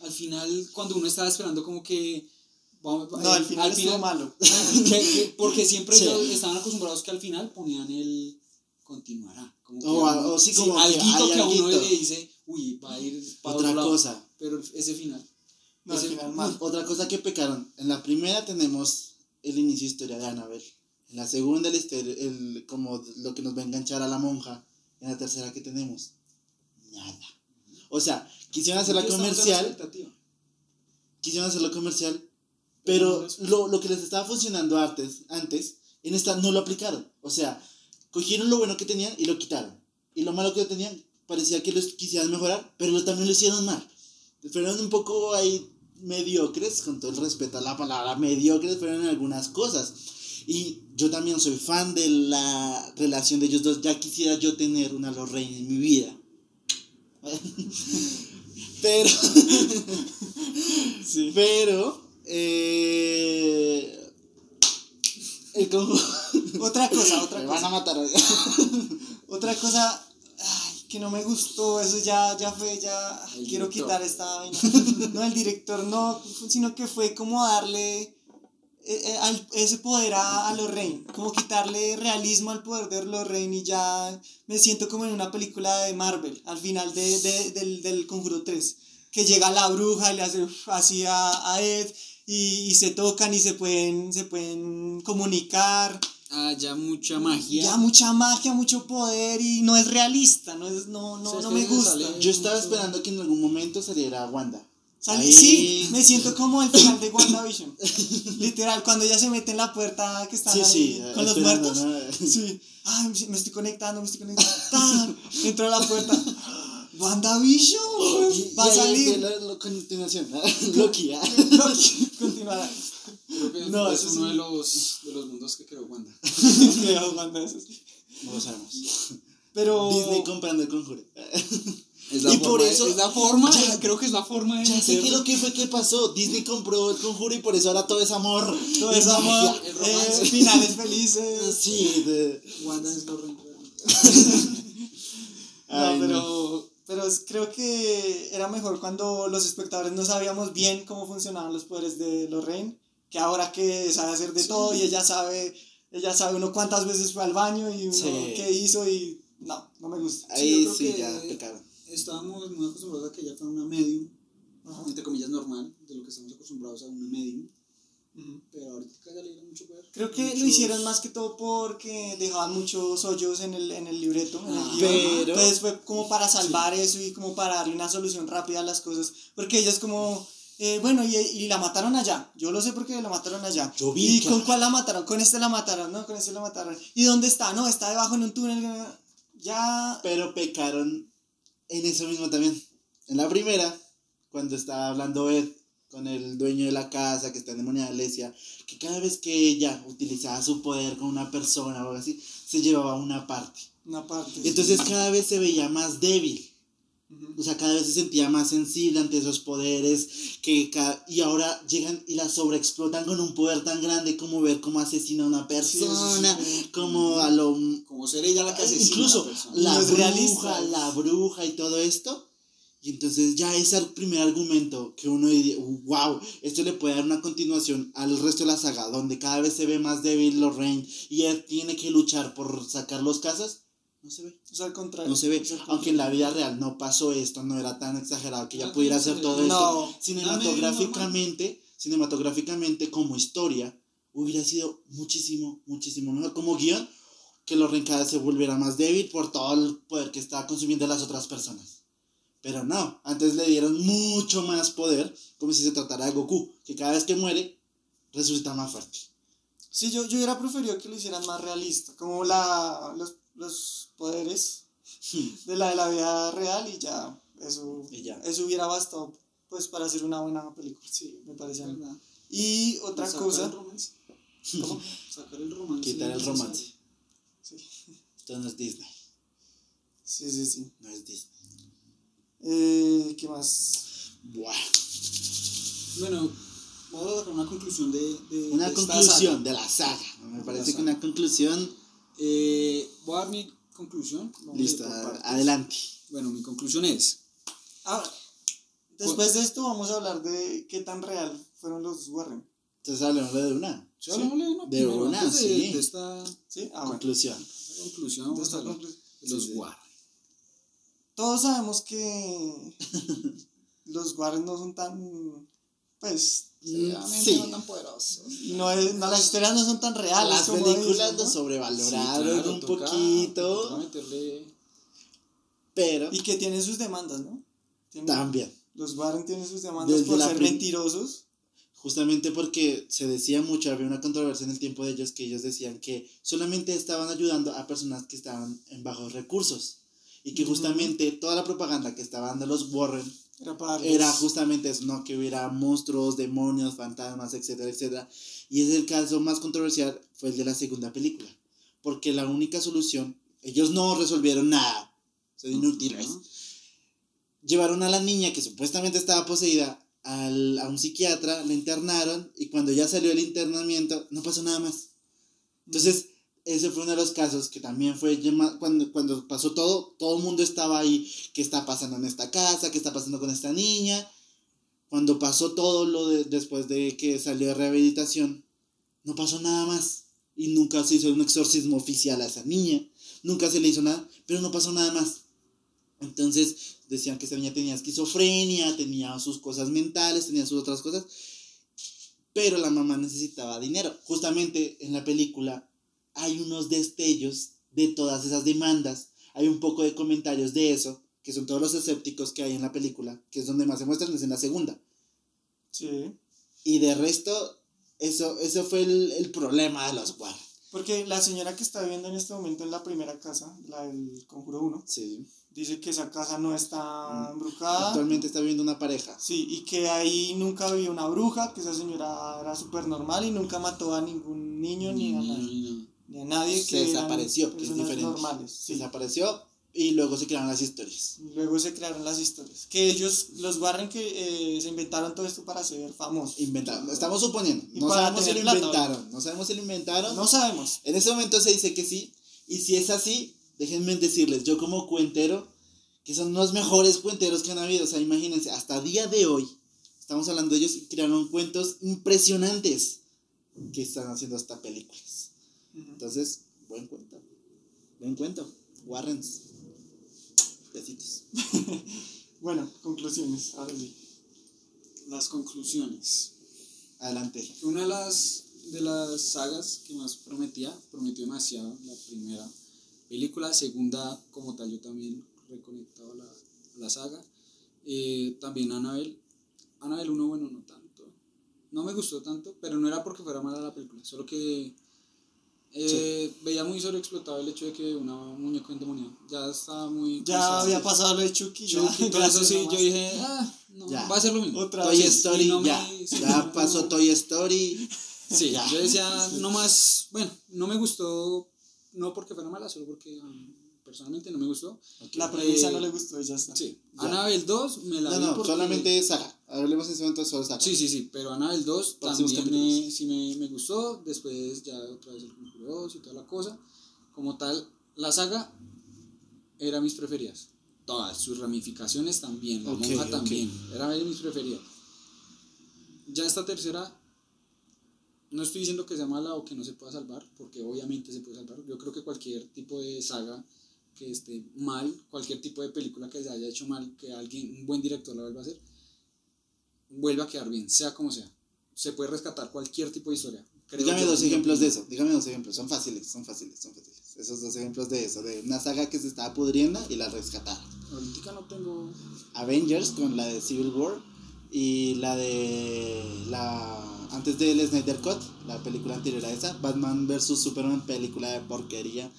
al final, cuando uno estaba esperando como que... vamos, No, eh, al final estuvo malo. <laughs> que- que- porque siempre estaban acostumbrados que al final ponían el continuará. Como que O o sí, como que alguito hay que a uno alguito. le dice, uy, va a ir para Otra lado. cosa. Pero ese final. No, al ese- final mal. Otra cosa que pecaron. En la primera tenemos el inicio de historia de Annabelle. En la segunda, el, el, como lo que nos va a enganchar a la monja. En la tercera, que tenemos? Nada. O sea, quisieron hacerla comercial. Quisieron hacerlo comercial. Pero lo, lo que les estaba funcionando antes, antes, en esta no lo aplicaron. O sea, cogieron lo bueno que tenían y lo quitaron. Y lo malo que tenían, parecía que los quisieran mejorar, pero también lo hicieron mal. Fueron un poco ahí mediocres, con todo el respeto a la palabra mediocres, fueron algunas cosas. Y yo también soy fan de la relación de ellos dos. Ya quisiera yo tener una Lorraine en mi vida. <laughs> Pero. <laughs> Sí. Pero. Eh, el <laughs> conjuro. Otra cosa, otra Me van a cosa. matar hoy. <laughs> Otra cosa ay, que no me gustó, eso ya, ya fue, ya El quiero director. quitar esta vaina. <laughs> No, el director no, sino que fue como darle eh, eh, ese poder a, a Lorraine, como quitarle realismo al poder de Lorraine y ya me siento como en una película de Marvel, al final de, de- del, del Conjuro 3, que llega la bruja y le hace así a, a Ed y, y se tocan y se pueden, se pueden comunicar. Ah, ya mucha magia. Ya mucha magia, mucho poder y no es realista, no, es, no, no, no me gusta. sale- Yo estaba esperando que en algún momento saliera Wanda. Ahí. Sí, me siento como el final de <laughs> WandaVision. Literal, cuando ella se mete en la puerta que están Sí, ahí sí. con los muertos. ¿no? Sí. Ay, me estoy conectando, me estoy conectando. ¡Tan! Entro a la puerta. WandaVision Y- va a y salir. la, la continuación. <laughs> Loki. ¿ah? <laughs> Loki, Continuará. Creo que No, es uno sí. de los, de los mundos que creó Wanda. <laughs> Creo, Wanda, eso sí. No lo sabemos. Pero. Disney comprando el conjuro. Es Y por eso- Es la forma, Ya- creo que es la forma de Ya sé qué lo que fue que pasó. Disney compró el conjuro y por eso ahora todo es amor. Todo es amor, magia. el romance. eh, finales felices. Sí, de... Wanda es no, no. pero, pero creo que era mejor cuando los espectadores no sabíamos bien cómo funcionaban los poderes de Lorraine, que ahora que sabe hacer de Sí. todo y ella sabe, ella sabe uno cuántas veces fue al baño y uno Sí. qué hizo y no, no me gusta. Sí, Ahí sí, que- ya pecaron. Estábamos muy acostumbrados a que ella fuera una medium, Ajá. entre comillas normal, de lo que estamos acostumbrados a una medium. Pero ahorita ya le dieron mucho poder. Creo que lo Muchos- hicieron más que todo porque dejaban muchos hoyos en el, en el libreto, en el Ah, pero- Entonces fue como para salvar eso y como para darle una solución rápida a las cosas. Porque ella es como, eh, bueno, y, y la mataron allá. Yo lo sé porque la mataron allá. Yo vi ¿Y que- con cuál la mataron? Con este la mataron, ¿no? Con este la mataron. ¿Y dónde está? No, está debajo en un túnel. Ya... Pero pecaron en eso mismo también. En la primera, cuando estaba hablando Ed con el dueño de la casa que está endemoniada, le decía que cada vez que ella utilizaba su poder con una persona o algo así, se llevaba una parte. Una parte. Entonces cada vez se veía más débil. O sea, cada vez se sentía más sensible ante esos poderes que y ahora llegan y la sobreexplotan con un poder tan grande como ver cómo asesina a una Sí, eso sí persona, como a lo Como ser ella la que asesina incluso a la persona. la No es bruja, realista. la bruja y todo esto. Y entonces ya es el primer argumento que uno diría, wow, esto le puede dar una continuación al resto de la saga, donde cada vez se ve más débil Lorraine y él tiene que luchar por sacar los casas. No se ve. O sea, al contrario. No se ve. Aunque en la vida real no pasó esto, no era tan exagerado que No, pudiera no hacer todo esto. Cinematográficamente, cinematográficamente como historia, hubiera sido muchísimo, muchísimo mejor. Como guion, que Lorraine cada vez se volviera más débil por todo el poder que está consumiendo las otras personas. Pero no, antes le dieron mucho más poder, como si se tratara de Goku, que cada vez que muere, resucita más fuerte. Sí, yo, yo hubiera preferido que lo hicieran más realista, como la, los, los poderes <laughs> de la de la vida real y ya, eso, Y ya. eso hubiera bastado pues para hacer una buena película, sí, me parece. ¿Verdad? Y otra Sacar cosa, el romance. ¿Cómo? <laughs> Sacar el romance. Quitar el romance. sí, Esto no es Disney. Sí, sí, sí. No es Disney. Eh, ¿Qué más? Buah. Bueno, vamos a sacar una conclusión de, de Una de conclusión saga. de la saga. Me parece que una conclusión. Eh, voy a dar mi conclusión. Vamos Listo, adelante. Bueno, mi conclusión es, Ah, después de esto vamos a hablar de qué tan real fueron los Warren. Entonces hablemos de una. ¿sí hablamos de una de una, de, sí. de esta ¿Sí? Ah, bueno. Conclusión. conclusión? De Vamos a esta hablar conclu- de los. Warren. Todos sabemos que <laughs> los Warren no son tan, pues, Sí. no tan poderosos. no es, no, las historias no son tan reales. Las como películas lo ¿no? sobrevaloraron Sí, claro, un toca- poquito, toca meterle... pero Y que tienen sus demandas, ¿no? Tienen- también. Los Warren tienen sus demandas Desde por ser mentirosos. Justamente porque se decía mucho, había una controversia en el tiempo de ellos que ellos decían que solamente estaban ayudando a personas que estaban en bajos recursos. Y que justamente toda la propaganda que estaban dando los Warren Era para darles- era justamente eso, ¿no? Que hubiera monstruos, demonios, fantasmas, etcétera, etcétera. Y es el caso más controversial fue el de la segunda película. Porque la única solución, ellos no resolvieron nada, son inútiles. Llevaron a la niña que supuestamente estaba poseída al- a un psiquiatra, la internaron y cuando ya salió el internamiento no pasó nada más. Entonces, ese fue uno de los casos que también fue cuando, cuando pasó todo, todo el mundo estaba ahí, ¿qué está pasando en esta casa? ¿Qué está pasando con esta niña? Cuando pasó todo lo de, después de que salió de rehabilitación, no pasó nada más. Y nunca se hizo un exorcismo oficial a esa niña, nunca se le hizo nada, pero no pasó nada más. Entonces decían que esta niña tenía esquizofrenia, tenía sus cosas mentales, tenía sus otras cosas, pero la mamá necesitaba dinero. Justamente en la película hay unos destellos de todas esas demandas, hay un poco de comentarios de eso, que son todos los escépticos que hay en la película, que es donde más se muestran, es en la segunda. Sí. Y de resto, eso, eso fue el, el problema de los Warren. Porque la señora que está viviendo en este momento en la primera casa, la del Conjuro 1, Sí. dice que esa casa no está Mm. embrujada. Actualmente está viviendo una pareja. Sí, y que ahí nunca vivía una bruja, que esa señora era súper normal y nunca mató a ningún niño ni a nadie. A nadie Se que desapareció, que es diferente. normales. Se desapareció y luego se crearon las historias. Luego se crearon las historias. Que ellos, los Warren, que eh, se inventaron todo esto para ser famosos. Inventaron. Estamos suponiendo. Y No sabemos si lo plata, inventaron. No sabemos si lo inventaron. No sabemos. En ese momento se dice que sí. Y si es así, déjenme decirles, yo como cuentero, que son los mejores cuenteros que han habido. O sea, imagínense, hasta día de hoy, estamos hablando de ellos y crearon cuentos impresionantes que están haciendo hasta películas. Entonces, buen cuento. Buen cuento. Warrens. Besitos. <laughs> Bueno, conclusiones. Ahora sí. Las conclusiones. Adelante. Una de las, de las sagas que más prometía, prometió demasiado la primera película, segunda como tal yo también reconectado a la, a la saga. Eh, también Annabelle. Annabelle 1, bueno, no tanto. No me gustó tanto, pero no era porque fuera mala la película, solo que eh, veía muy sobreexplotado el hecho de que una muñeca endemoniada ya estaba muy... Ya cansado. había pasado lo de Chucky. ya, Chucky, todo <laughs> eso gracias sí, nomás. yo dije, ah, no, Ya. va a ser lo mismo. Otra Toy vez. Story, me- ya. sí, ya no. pasó Toy Story. <laughs> Sí, Ya. yo decía, no más, bueno, no me gustó, no porque fuera mala, solo porque um, personalmente no me gustó. La premisa Eh, no le gustó y ya está. Sí. Annabelle 2 me la No, vi no, porque... solamente saga. Hablemos en ese momento solo saga. Sí, sí, sí, pero Annabelle 2 Próximos también me, sí me, me gustó, después ya otra vez el Conjuro 2 y toda la cosa. Como tal, la saga era mis preferidas. Todas sus ramificaciones también, la Ok, monja ok. también, era de mis preferidas. Ya esta tercera, no estoy diciendo que sea mala o que no se pueda salvar, porque obviamente se puede salvar. Yo creo que cualquier tipo de saga que esté mal, cualquier tipo de película que se haya hecho mal, que alguien, un buen director la vuelva a hacer, vuelve a quedar bien, sea como sea. Se puede rescatar cualquier tipo de historia. creo Dígame dos ejemplos de eso. Dígame dos ejemplos. Son fáciles, son fáciles, son fáciles. Esos dos ejemplos de eso. De una saga que se estaba pudriendo y la rescataron. Ahorita no tengo. Avengers con la de Civil War y la de la antes del Snyder Cut, la película anterior a esa, Batman vs Superman, película de porquería.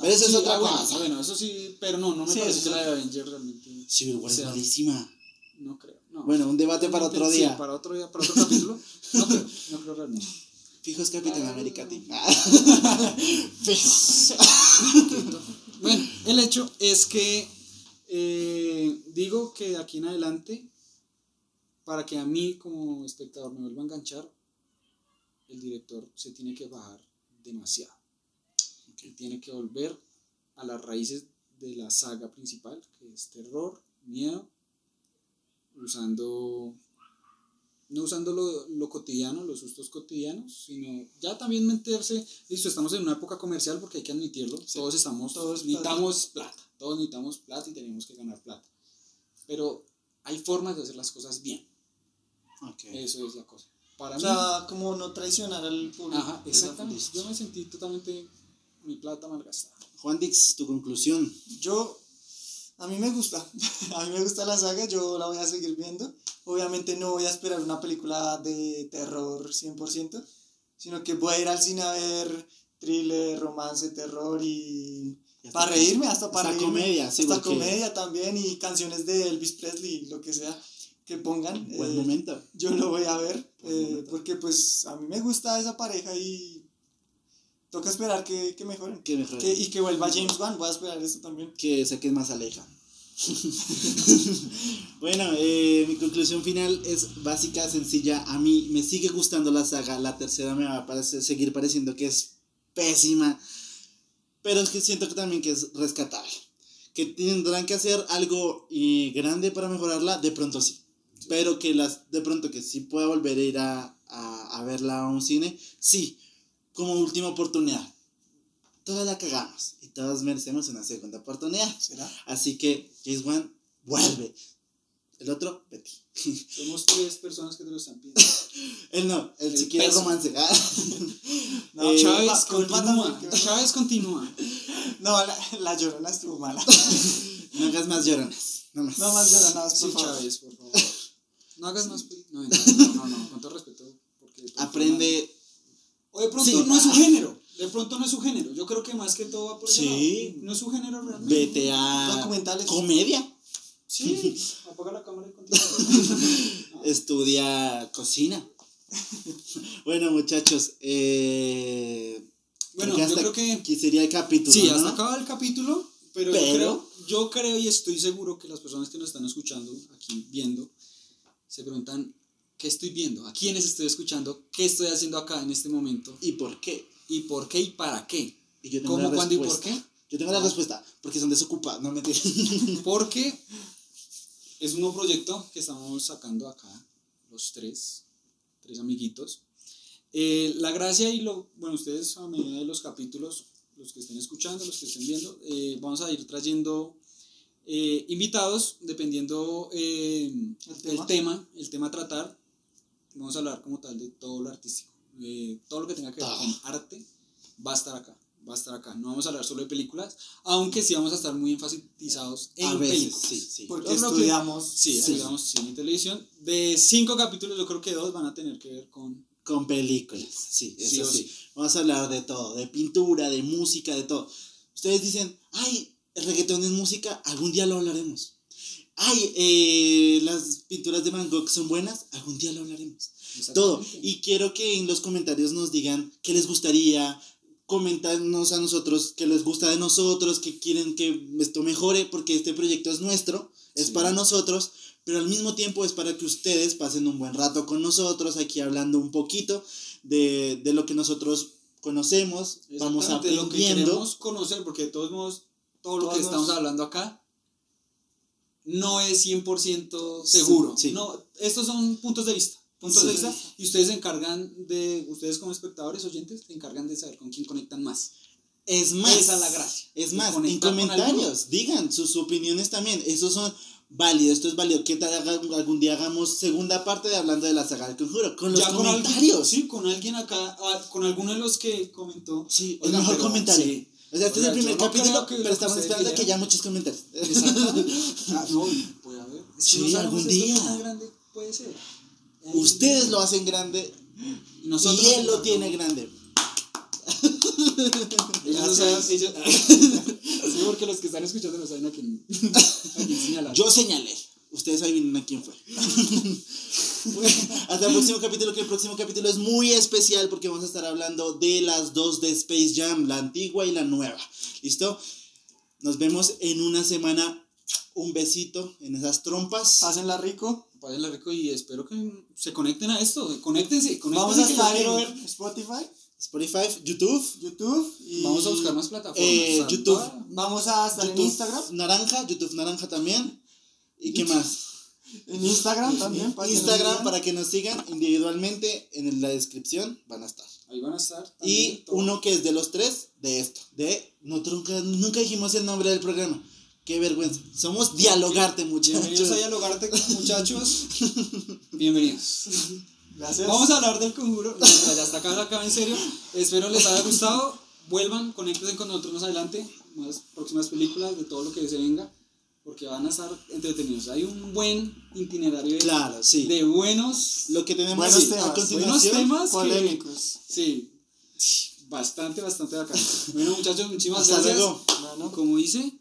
Pero eso es otra ah, cosa. Bueno, eso sí, pero no, no me Sí, parece que la de Avengers realmente. Civil War es sea, malísima. No creo. No. Bueno, un debate para otro Sí, día. para otro día, para otro capítulo. <laughs> No creo, no creo realmente. Fijo es Capitán América, tío. <laughs> <laughs> Bueno, El hecho es que eh, digo que de aquí en adelante, para que a mí como espectador me vuelva a enganchar, el director se tiene que bajar demasiado. Tiene que volver a las raíces de la saga principal, que es terror, miedo, usando no usando lo, lo, cotidiano, los sustos cotidianos, sino ya también meterse, listo, estamos en una época comercial porque hay que admitirlo, todos estamos, todos necesitamos plata. todos necesitamos plata y tenemos que ganar plata, pero hay formas de hacer las cosas bien. Eso es la cosa. Para o sea, como no traicionar al público. Ajá, exactamente. Yo me sentí totalmente mi plata malgastada. Juan Dix, tu conclusión. Yo, a mí me gusta, <laughs> a mí me gusta la saga, yo la voy a seguir viendo. Obviamente no voy a esperar una película de terror 100%, sino que voy a ir al cine a ver thriller, romance, terror y... para reírme, hasta para hasta comedia, sí, Hasta comedia también y canciones de Elvis Presley, lo que sea que pongan. Buen eh, momento. Yo lo voy a ver, eh, porque pues a mí me gusta esa pareja y Toca esperar que, que mejoren. Que mejoren. Que, y que vuelva James Wan. Voy a esperar eso también. Que saquen más aleja. <laughs> bueno, eh, mi conclusión final es básica, sencilla. A mí me sigue gustando la saga. La tercera me va a seguir pareciendo que es pésima. Pero es que siento que también que es rescatable. Que tendrán que hacer algo y grande para mejorarla, de pronto sí. Pero que las, de pronto que sí pueda volver a ir a, a, a verla a un cine, sí como última oportunidad. Todas la cagamos y todos merecemos una segunda oportunidad. ¿Será? Así que James Wan vuelve. El otro, Betty. <laughs> Somos tres personas que te lo están pidiendo. <laughs> él no, él si quiere romance. <laughs> no, eh, Chávez, continúa. Chávez continúa. No, la, la llorona estuvo mala. no hagas más lloronas. No más, no más lloronas, por sí, Chávez, por favor. No hagas más. No, no, no, no, con todo respeto. Porque Aprende o de pronto no es su género. De pronto no es su género. Yo creo que más que todo va por ese sí. No es su género realmente. Vete a. Documentales. Comedia. Sí. <laughs> Apaga la cámara y continúa. <laughs> Estudia cocina. <laughs> bueno, muchachos. Eh, bueno, yo creo que. Aquí sería el capítulo. Sí, hasta acaba el capítulo. Pero, Yo, creo, yo creo y estoy seguro que las personas que nos están escuchando, aquí viendo, se preguntan ¿Qué estoy viendo? ¿A quiénes estoy escuchando? ¿Qué estoy haciendo acá en este momento? ¿Y por qué? ¿Y por qué y para qué? Y yo tengo ¿Cómo, cuándo y por qué? Yo tengo la respuesta, porque son desocupados, no me <laughs> Porque es un nuevo proyecto que estamos sacando acá, los tres, tres amiguitos. Eh, la gracia y lo, bueno, ustedes a medida de los capítulos, los que estén escuchando, los que estén viendo, eh, vamos a ir trayendo eh, invitados, dependiendo ¿El, tema? el, tema? el tema a tratar vamos a hablar como tal de todo lo artístico. Eh, todo lo que tenga que ver con arte va a estar acá. Va a estar acá. No vamos a hablar solo de películas, aunque sí vamos a estar muy enfatizados en películas. Sí, sí. Porque estudiamos, sí, estudiamos cine y televisión. De cinco capítulos, yo creo que dos van a tener que ver con. Con películas, sí, eso sí. Vamos a hablar de todo: de pintura, de música, de todo. Ustedes dicen, ay, el reggaetón es música, algún día lo hablaremos ay, eh, las pinturas de Van Gogh son buenas, algún día lo hablaremos. Todo. Y quiero que en los comentarios nos digan qué les gustaría, comentarnos a nosotros qué les gusta de nosotros, qué quieren que esto mejore, porque este proyecto es nuestro, es para nosotros, pero al mismo tiempo es para que ustedes pasen un buen rato con nosotros, aquí hablando un poquito de, de lo que nosotros conocemos, vamos aprendiendo. Lo que queremos conocer, porque de todos modos, todo lo que estamos hablando acá no es 100% seguro. No, estos son puntos de vista. Puntos de vista y ustedes se encargan de, ustedes como espectadores, oyentes, se encargan de saber con quién conectan más. Es más. Esa es la gracia. Es más, en comentarios, digan sus opiniones también. Esos son válidos, esto es válido. Que algún día hagamos segunda parte de hablando de la saga del conjuro. Con los comentarios. sí, con alguien acá, ah, con alguno de los que comentó. Sí, el mejor comentario. O sea, este es el primer capítulo, pero estamos esperando que haya muchos comentarios. Exacto. ah, no, puede haber. <laughs> sí, algún día. grande puede ser. Ustedes lo hacen grande y, nosotros y él lo tiene grande. ellos saben, ellos, <laughs> sí, porque los que están escuchando no saben a quién, a quién <laughs> señalar. Yo señalé. Ustedes adivinen a quién fue. <laughs> hasta el próximo capítulo, que el próximo capítulo es muy especial porque vamos a estar hablando de las dos de Space Jam, la antigua y la nueva. ¿Listo? Nos vemos en una semana. Un besito en esas trompas. Pásenla rico. Pásenla rico y espero que se conecten a esto. Conéctense, conéctense Vamos a estar en ver. Spotify, Spotify, YouTube. YouTube y Vamos a buscar más plataformas. Eh, YouTube. Vamos a estar YouTube en Instagram. Naranja, YouTube Naranja también. ¿Y qué más? En Instagram también. para Instagram para que nos sigan individualmente en la descripción van a estar. Ahí van a estar. Y todo. uno que es de los tres, de esto. De. No, nunca, nunca dijimos el nombre del programa. Qué vergüenza. Somos Dialogarte, muchachos. Bienvenidos a Dialogarte, muchachos. <laughs> Bienvenidos. Gracias. Vamos a hablar del conjuro. No, ya está acá, acá en serio. Espero les haya gustado. Vuelvan, conéctense con nosotros más adelante. Más próximas películas, de todo lo que se venga. Porque van a estar entretenidos. Hay un buen itinerario de, Claro, sí. de buenos. Lo que tenemos Buenos sí, temas, a buenos temas. que- Polémicos. Sí. Bastante, bastante bacán. Bueno, muchachos, muchísimas gracias. luego. Como dice,